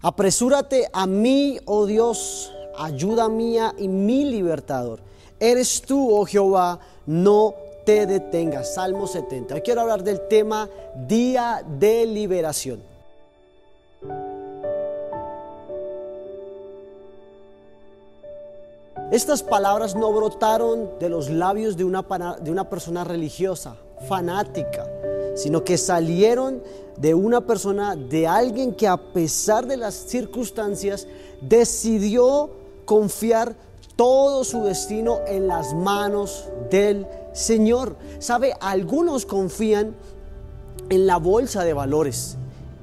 Apresúrate a mí, oh Dios, ayuda mía y mi libertador. Eres tú, oh Jehová, no te detengas. Salmo 70. Hoy quiero hablar del tema día de liberación. Estas palabras no brotaron de los labios de una, de una persona religiosa, fanática, sino que salieron de una persona, de alguien que a pesar de las circunstancias decidió confiar todo su destino en las manos del Señor. ¿Sabe? Algunos confían en la bolsa de valores.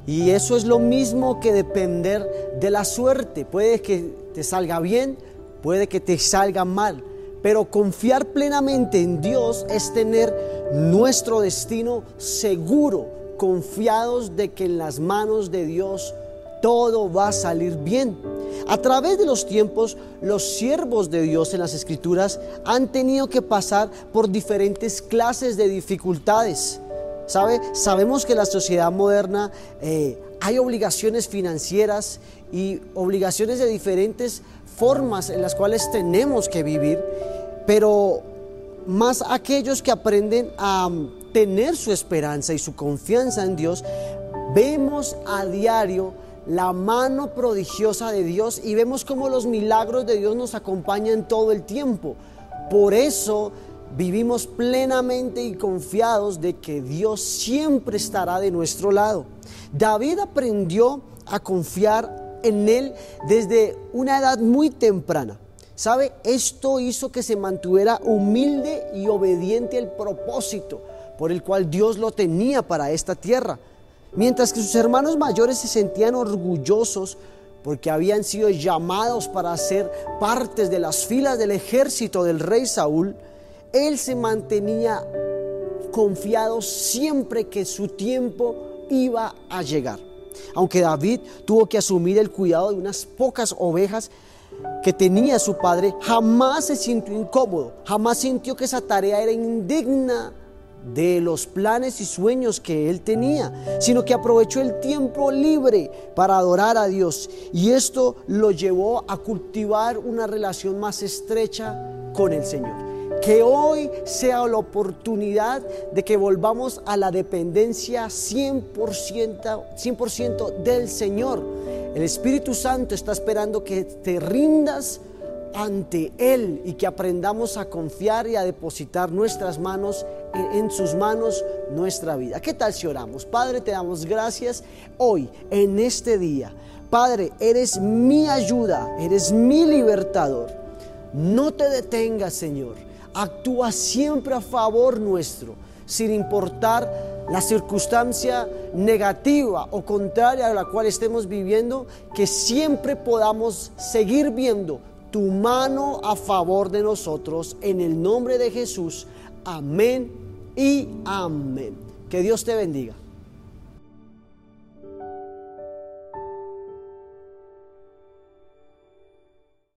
Y eso es lo mismo que depender de la suerte. Puede que te salga bien, puede que te salga mal. Pero confiar plenamente en Dios es tener nuestro destino seguro, confiados de que en las manos de Dios todo va a salir bien. A través de los tiempos, los siervos de Dios en las escrituras han tenido que pasar por diferentes clases de dificultades. ¿Sabe? Sabemos que en la sociedad moderna eh, hay obligaciones financieras y obligaciones de diferentes formas en las cuales tenemos que vivir, pero más aquellos que aprenden a tener su esperanza y su confianza en Dios, vemos a diario la mano prodigiosa de Dios y vemos cómo los milagros de Dios nos acompañan todo el tiempo. Por eso vivimos plenamente y confiados de que Dios siempre estará de nuestro lado. David aprendió a confiar en Él desde una edad muy temprana. ¿Sabe? Esto hizo que se mantuviera humilde y obediente al propósito por el cual Dios lo tenía para esta tierra. Mientras que sus hermanos mayores se sentían orgullosos porque habían sido llamados para ser partes de las filas del ejército del rey Saúl, él se mantenía confiado siempre que su tiempo iba a llegar. Aunque David tuvo que asumir el cuidado de unas pocas ovejas que tenía su padre, jamás se sintió incómodo, jamás sintió que esa tarea era indigna de los planes y sueños que él tenía, sino que aprovechó el tiempo libre para adorar a Dios. Y esto lo llevó a cultivar una relación más estrecha con el Señor. Que hoy sea la oportunidad de que volvamos a la dependencia 100%, 100 del Señor. El Espíritu Santo está esperando que te rindas ante Él y que aprendamos a confiar y a depositar nuestras manos en, sus manos nuestra vida. ¿Qué tal si oramos? Padre, te damos gracias hoy, en este día. Padre, eres mi ayuda, eres mi libertador. No te detengas, Señor. Actúa siempre a favor nuestro, sin importar la circunstancia negativa o contraria a la cual estemos viviendo, que siempre podamos seguir viendo tu mano a favor de nosotros en el nombre de Jesús. Amén y amén. Que Dios te bendiga.